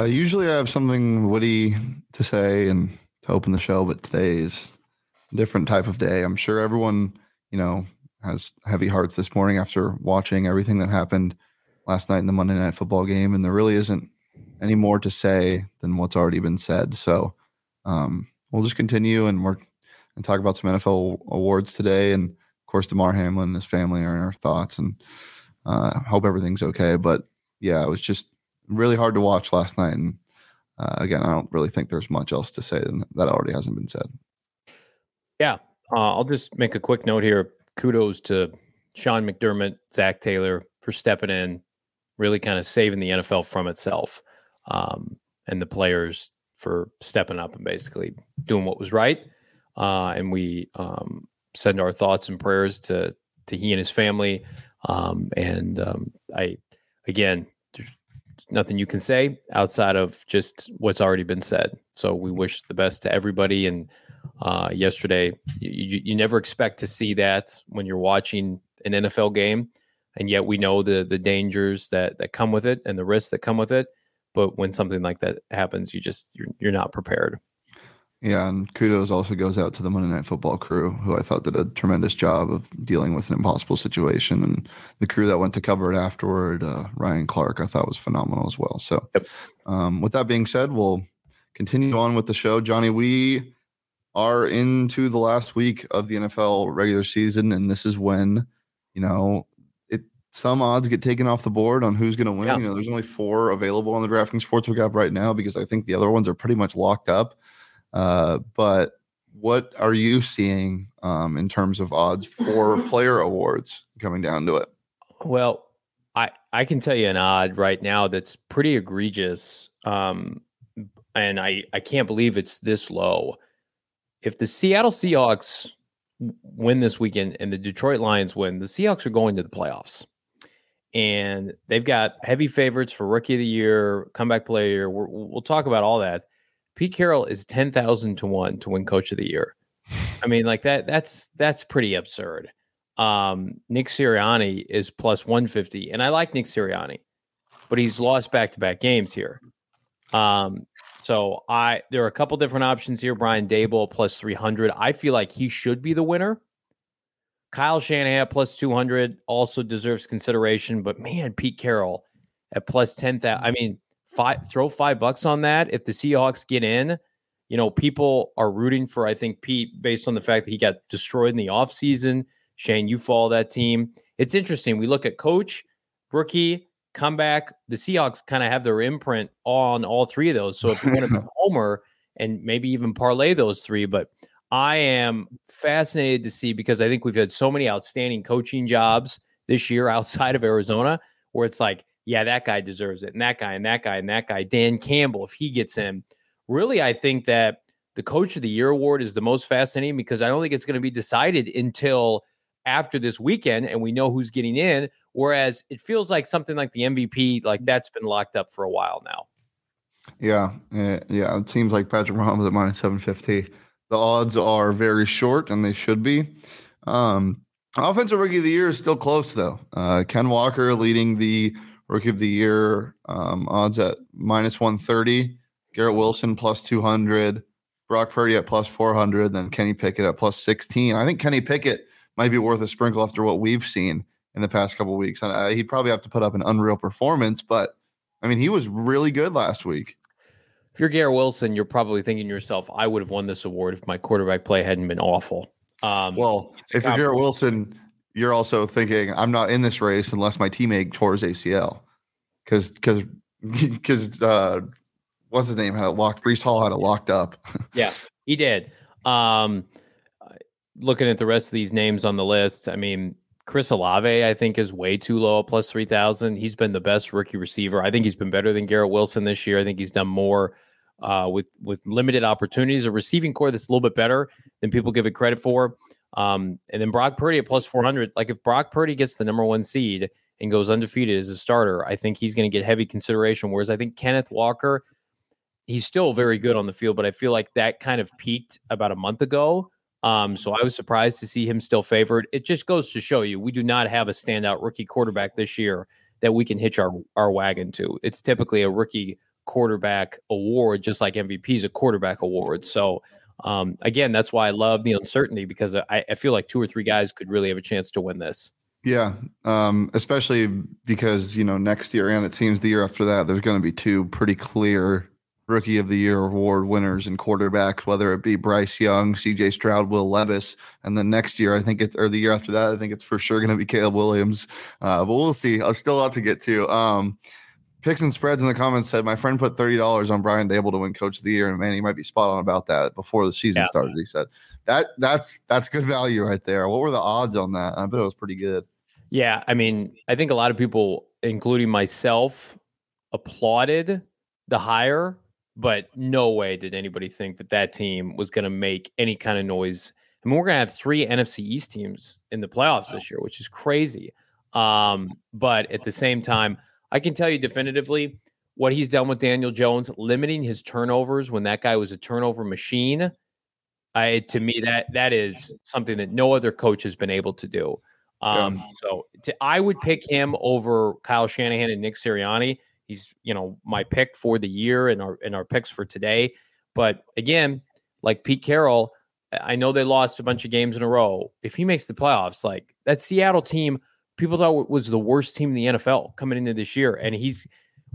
Uh, usually I have something witty to say and to open the show, but today is a different type of day. I'm sure everyone, you know, has heavy hearts this morning after watching everything that happened last night in the Monday Night Football game, and there really isn't any more to say than what's already been said. So um, we'll just continue and work and talk about some NFL awards today, and of course, Damar Hamlin and his family are in our thoughts, and uh, hope everything's okay. But yeah, it was just really hard to watch last night, and uh, again, I don't really think there's much else to say than that already hasn't been said. Yeah, uh, I'll just make a quick note here. Kudos to Sean McDermott, Zac Taylor for stepping in, really kind of saving the NFL from itself, um, and the players for stepping up and basically doing what was right. Uh, and we um, send our thoughts and prayers to to he and his family. Um, and um, I, again, nothing you can say outside of just what's already been said. So we wish the best to everybody. And uh, yesterday, you, you, never expect to see that when you're watching an NFL game, and yet we know the the dangers that that come with it and the risks that come with it. But when something like that happens, you just you're you're not prepared. Yeah, and kudos also goes out to the Monday Night Football crew, who I thought did a tremendous job of dealing with an impossible situation, and the crew that went to cover it afterward, uh, Ryan Clark, I thought was phenomenal as well. So, yep. um, with that being said, we'll continue on with the show. Johnny, we are into the last week of the NFL regular season, and this is when you know it. Some odds get taken off the board on who's going to win. Yeah. You know, there's only four available on the DraftKings Sportsbook app right now because I think the other ones are pretty much locked up. Uh, but what are you seeing um, in terms of odds for player awards coming down to it? Well, I I can tell you an odd right now that's pretty egregious, um, and I I can't believe it's this low. If the Seattle Seahawks win this weekend and the Detroit Lions win, the Seahawks are going to the playoffs. And they've got heavy favorites for rookie of the year, comeback player. we will talk about all that. Pete Carroll is 10,000 to 1 to win coach of the year. I mean, like that that's that's pretty absurd. Um, Nick Sirianni is plus 150 and I like Nick Sirianni, but he's lost back-to-back games here. Um, so I there are a couple different options here. Brian Daboll plus 300. I feel like he should be the winner. Kyle Shanahan plus 200 also deserves consideration, but man, Pete Carroll at plus 10,000. I mean, five throw five bucks on that. If the Seahawks get in, you know, people are rooting for, I think, Pete, based on the fact that he got destroyed in the offseason. Shane, you follow that team. It's interesting. We look at coach, rookie, comeback. The Seahawks kind of have their imprint on all three of those. So if you want to be homer and maybe even parlay those three, but I am fascinated to see because I think we've had so many outstanding coaching jobs this year outside of Arizona where it's like yeah, that guy deserves it, and that guy, and that guy, and that guy. Dan Campbell, if he gets in, really, I think that the Coach of the Year award is the most fascinating because I don't think it's going to be decided until after this weekend, and we know who's getting in. Whereas it feels like something like the MVP, like that's been locked up for a while now. Yeah, yeah. It seems like Patrick Mahomes at minus seven fifty. The odds are very short, and they should be. Um, offensive rookie of the year is still close though. Uh, Ken Walker leading the Rookie of the Year um, odds at minus 130. Garrett Wilson plus 200. Brock Purdy at plus 400. Then Kenny Pickett at plus 16. I think Kenny Pickett might be worth a sprinkle after what we've seen in the past couple weeks. And uh, he'd probably have to put up an unreal performance, but I mean, he was really good last week. If you're Garrett Wilson, you're probably thinking to yourself, I would have won this award if my quarterback play hadn't been awful. Um, well, if you're Garrett Wilson, you're also thinking I'm not in this race unless my teammate tore his ACL because because because uh, what's his name had it locked. Breece Hall had it locked up. yeah, he did. Um, looking at the rest of these names on the list, I mean, Chris Olave, I think, is way too low, plus three thousand. He's been the best rookie receiver. I think he's been better than Garrett Wilson this year. I think he's done more uh, with with limited opportunities. A receiving corps that's a little bit better than people give it credit for. Um, and then Brock Purdy at plus 400. Like if Brock Purdy gets the number one seed and goes undefeated as a starter, I think he's going to get heavy consideration. Whereas I think Kenneth Walker, he's still very good on the field, but I feel like that kind of peaked about a month ago. Um, so I was surprised to see him still favored. It just goes to show you we do not have a standout rookie quarterback this year that we can hitch our, our wagon to. It's typically a rookie quarterback award, just like MVP is a quarterback award. So um, again, that's why I love the uncertainty because I, I feel like two or three guys could really have a chance to win this. Yeah, um, especially because you know next year and it seems the year after that, there's going to be two pretty clear rookie of the year award winners and quarterbacks, whether it be Bryce Young, CJ Stroud, Will Levis, and then next year I think it or the year after that I think it's for sure going to be Caleb Williams. Uh, but we'll see. I'll still lot to get to. Um, picks and spreads in the comments said my friend put thirty dollars on Brian Daboll to win Coach of the Year, and man, he might be spot on about that before the season yeah. started. He said that that's that's good value right there. What were the odds on that? I bet it was pretty good. Yeah, I mean, I think a lot of people, including myself, applauded the hire, but no way did anybody think that that team was going to make any kind of noise. I mean, we're going to have three NFC East teams in the playoffs this year, which is crazy. Um, but at the same time, I can tell you definitively what he's done with Daniel Jones, limiting his turnovers when that guy was a turnover machine. I, to me, that that is something that no other coach has been able to do. Um, yeah. So to, I would pick him over Kyle Shanahan and Nick Sirianni. He's you know my pick for the year and our and our picks for today. But again, like Pete Carroll, I know they lost a bunch of games in a row. If he makes the playoffs, like that Seattle team, people thought was the worst team in the NFL coming into this year, and he's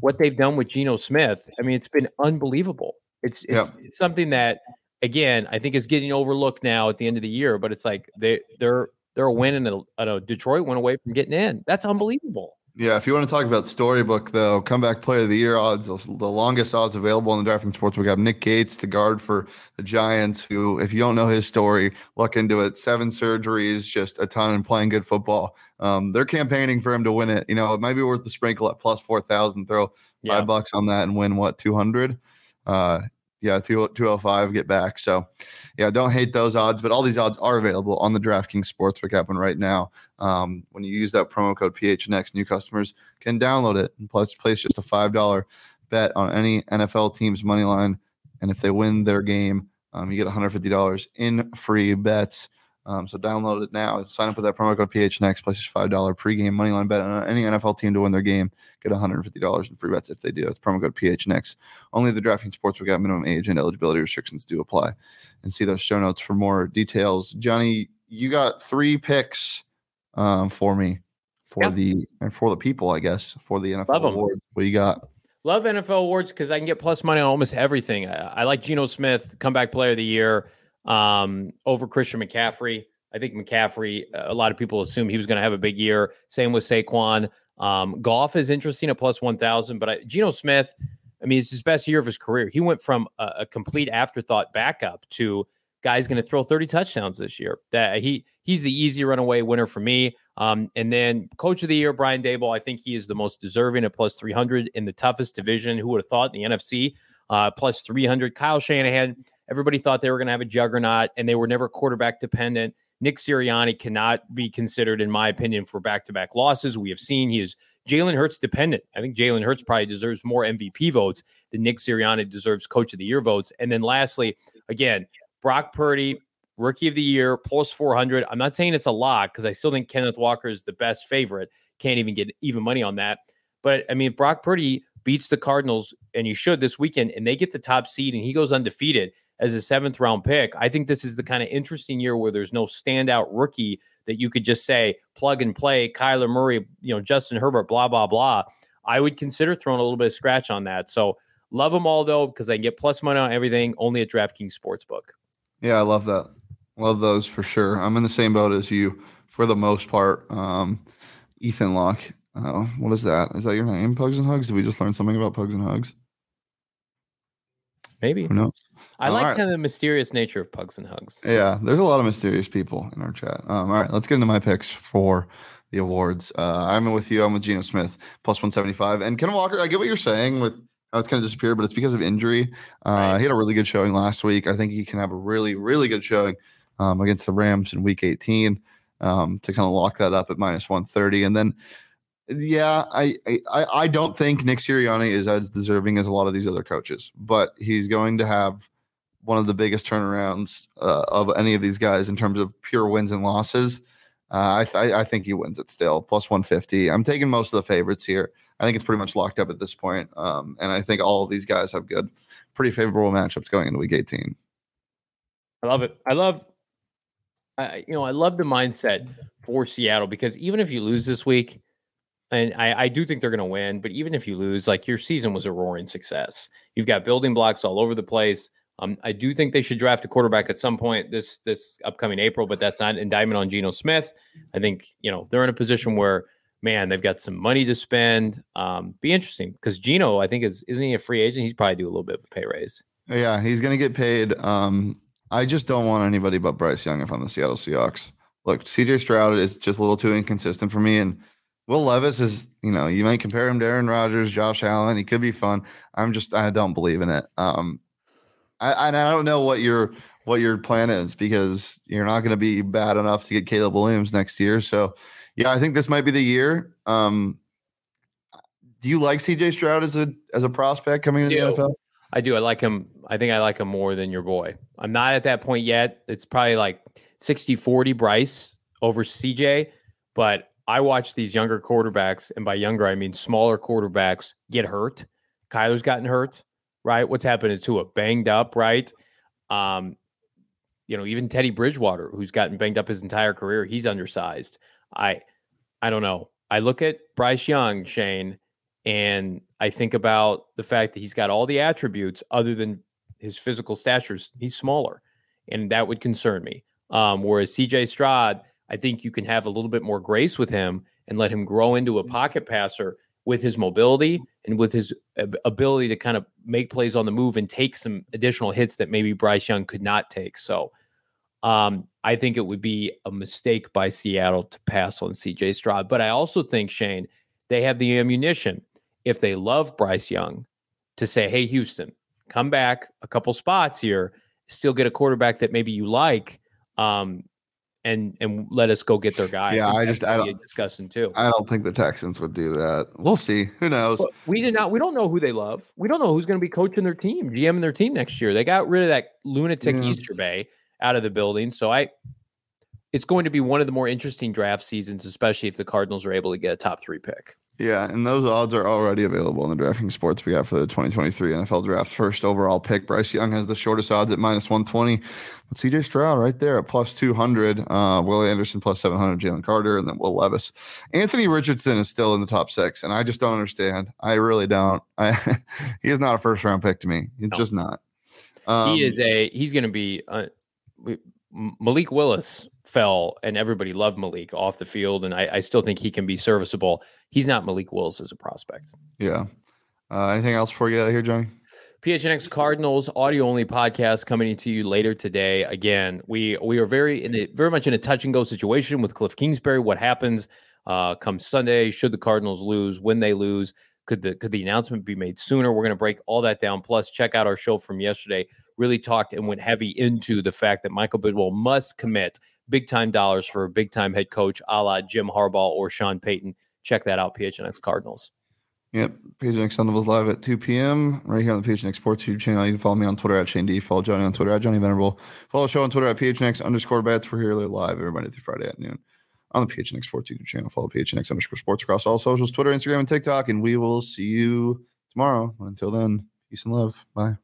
what they've done with Geno Smith. I mean, it's been unbelievable. It's it's, yeah. it's something that again I think is getting overlooked now at the end of the year. But it's like they they're they're a win and a, a Detroit went away from getting in. That's unbelievable. Yeah, if you want to talk about storybook though, comeback player of the year odds, the longest odds available in the DraftKings sports. We have Nick Gates, the guard for the Giants, who, if you don't know his story, look into it. Seven surgeries, just a ton, and playing good football. Um, they're campaigning for him to win it. You know, it might be worth the sprinkle at plus four thousand. Throw yeah. five bucks on that and win what two hundred. Uh, yeah, 205 get back. So, yeah, don't hate those odds, but all these odds are available on the DraftKings Sportsbook app. And right now, um, when you use that promo code PHNX, new customers can download it and plus place just a $5 bet on any NFL team's money line. And if they win their game, um, you get $150 in free bets. Um, so download it now. Sign up with that promo code PHNX. Place your five dollar pregame moneyline bet on any NFL team to win their game. Get one hundred and fifty dollars in free bets if they do. It's promo code PHNX. Only the DraftKings Sportsbook app minimum age and eligibility restrictions do apply. And see those show notes for more details. Johnny, you got three picks um, for me for the and for the people, I guess, for the NFL Love awards. What you got? Love NFL awards because I can get plus money on almost everything. I, I like Geno Smith, comeback player of the year um, over Christian McCaffrey. I think McCaffrey, a lot of people assume he was going to have a big year. Same with Saquon. Um, Goff is interesting at plus 1,000, but I, Geno Smith, I mean, it's his best year of his career. He went from a, a complete afterthought backup to guy's going to throw 30 touchdowns this year. That he he's the easy runaway winner for me. Um, and then coach of the year, Brian Daboll. I think he is the most deserving at plus 300 in the toughest division. Who would have thought in the NFC? Uh, plus 300. Kyle Shanahan. Everybody thought they were going to have a juggernaut, and they were never quarterback dependent. Nick Sirianni cannot be considered, in my opinion, for back to back losses. We have seen he is Jalen Hurts dependent. I think Jalen Hurts probably deserves more MVP votes than Nick Sirianni deserves Coach of the Year votes. And then lastly, again, Brock Purdy, Rookie of the Year, plus 400. I'm not saying it's a lot because I still think Kenneth Walker is the best favorite. Can't even get even money on that. But I mean, Brock Purdy beats the Cardinals, and you should this weekend, and they get the top seed, and he goes undefeated as a seventh round pick. I think this is the kind of interesting year where there's no standout rookie that you could just say plug and play Kyler Murray, you know, Justin Herbert, blah, blah, blah. I would consider throwing a little bit of scratch on that. So love them all though, because I get plus money on everything only at DraftKings Sportsbook. Yeah, I love that. Love those for sure. I'm in the same boat as you for the most part. Um, Ethan Locke. Uh, what is that? Is that your name, Pugs and Hugs? Did we just learn something about Pugs and Hugs? Maybe. Who knows? I like right. kind of the mysterious nature of pugs and hugs. Yeah, there's a lot of mysterious people in our chat. Um, all right, let's get into my picks for the awards. Uh, I'm with you. I'm with Geno Smith, plus 175. And Ken Walker, I get what you're saying with how it's kind of disappeared, but it's because of injury. Uh, right. He had a really good showing last week. I think he can have a really, really good showing um, against the Rams in week 18 um, to kind of lock that up at minus 130. And then yeah, I, I I don't think Nick Sirianni is as deserving as a lot of these other coaches, but he's going to have one of the biggest turnarounds uh, of any of these guys in terms of pure wins and losses. Uh, I, I think he wins it still, plus 150. I'm taking most of the favorites here. I think it's pretty much locked up at this point. Um, and I think all of these guys have good, pretty favorable matchups going into week 18. I love it. I love, I, you know, I love the mindset for Seattle because even if you lose this week, and I, I do think they're going to win, but even if you lose, like your season was a roaring success. You've got building blocks all over the place. Um, I do think they should draft a quarterback at some point this this upcoming April, but that's not indictment on Geno Smith. I think you know they're in a position where man they've got some money to spend. Um, be interesting because Geno, I think is isn't he a free agent? He's probably do a little bit of a pay raise. Yeah, he's going to get paid. Um, I just don't want anybody but Bryce Young if I'm the Seattle Seahawks. Look, CJ Stroud is just a little too inconsistent for me, and Will Levis is, you know, you might compare him to Aaron Rodgers, Josh Allen. He could be fun. I'm just, I don't believe in it. Um, I, I don't know what your what your plan is because you're not going to be bad enough to get Caleb Williams next year. So, yeah, I think this might be the year. Um, do you like CJ Stroud as a as a prospect coming into the NFL? I do. I like him. I think I like him more than your boy. I'm not at that point yet. It's probably like 60 40 Bryce over CJ, but I watch these younger quarterbacks, and by younger, I mean smaller quarterbacks get hurt. Kyler's gotten hurt right? What's happening to it? Banged up, right? Um, you know, even Teddy Bridgewater, who's gotten banged up his entire career, he's undersized. I I don't know. I look at Bryce Young, Shane, and I think about the fact that he's got all the attributes other than his physical stature. He's smaller, and that would concern me. Um, whereas CJ Stroud, I think you can have a little bit more grace with him and let him grow into a pocket passer with his mobility and with his ability to kind of make plays on the move and take some additional hits that maybe Bryce Young could not take. So um, I think it would be a mistake by Seattle to pass on CJ Stroud. But I also think, Shane, they have the ammunition if they love Bryce Young to say, hey, Houston, come back a couple spots here, still get a quarterback that maybe you like. Um, and and let us go get their guy. Yeah, I, I just I don't discussing too. I don't think the Texans would do that. We'll see. Who knows? But we did not. We don't know who they love. We don't know who's going to be coaching their team, GM their team next year. They got rid of that lunatic yeah. Easterby out of the building. So I, it's going to be one of the more interesting draft seasons, especially if the Cardinals are able to get a top three pick. Yeah, and those odds are already available in the DraftKings Sports we got for the 2023 NFL Draft. First overall pick, Bryce Young has the shortest odds at minus 120. But CJ Stroud right there at plus 200. Uh, Will Anderson plus 700. Jalen Carter, and then Will Levis. Anthony Richardson is still in the top six, and I just don't understand. I really don't. I he is not a first round pick to me. He's no. just not. Um, he is a. He's going to be. Uh, Malik Willis fell, and everybody loved Malik off the field, and I, I, still think he can be serviceable. He's not Malik Willis as a prospect. Yeah. Uh, anything else before we get out of here, Johnny? PHNX Cardinals audio only podcast coming to you later today. Again, we we are very in a, very much in a touch and go situation with Cliff Kingsbury. What happens uh, come Sunday? Should the Cardinals lose? When they lose? Could the could the announcement be made sooner? We're going to break all that down. Plus, check out our show from yesterday really talked and went heavy into the fact that Michael Bidwill must commit big time dollars for a big time head coach a la Jim Harbaugh or Sean Payton. Check that out, PHNX Cardinals. Yep. PHNX Sun live at 2 p.m. right here on the PHNX Sports YouTube channel. You can follow me on Twitter at Shane D. Follow Johnny on Twitter at Johnny Venerable. Follow the show on Twitter at PHNX underscore bets. We're here live every Monday through Friday at noon on the PHNX Sports YouTube channel. Follow PHNX underscore sports across all socials, Twitter, Instagram, and TikTok. And we will see you tomorrow. Until then, peace and love. Bye.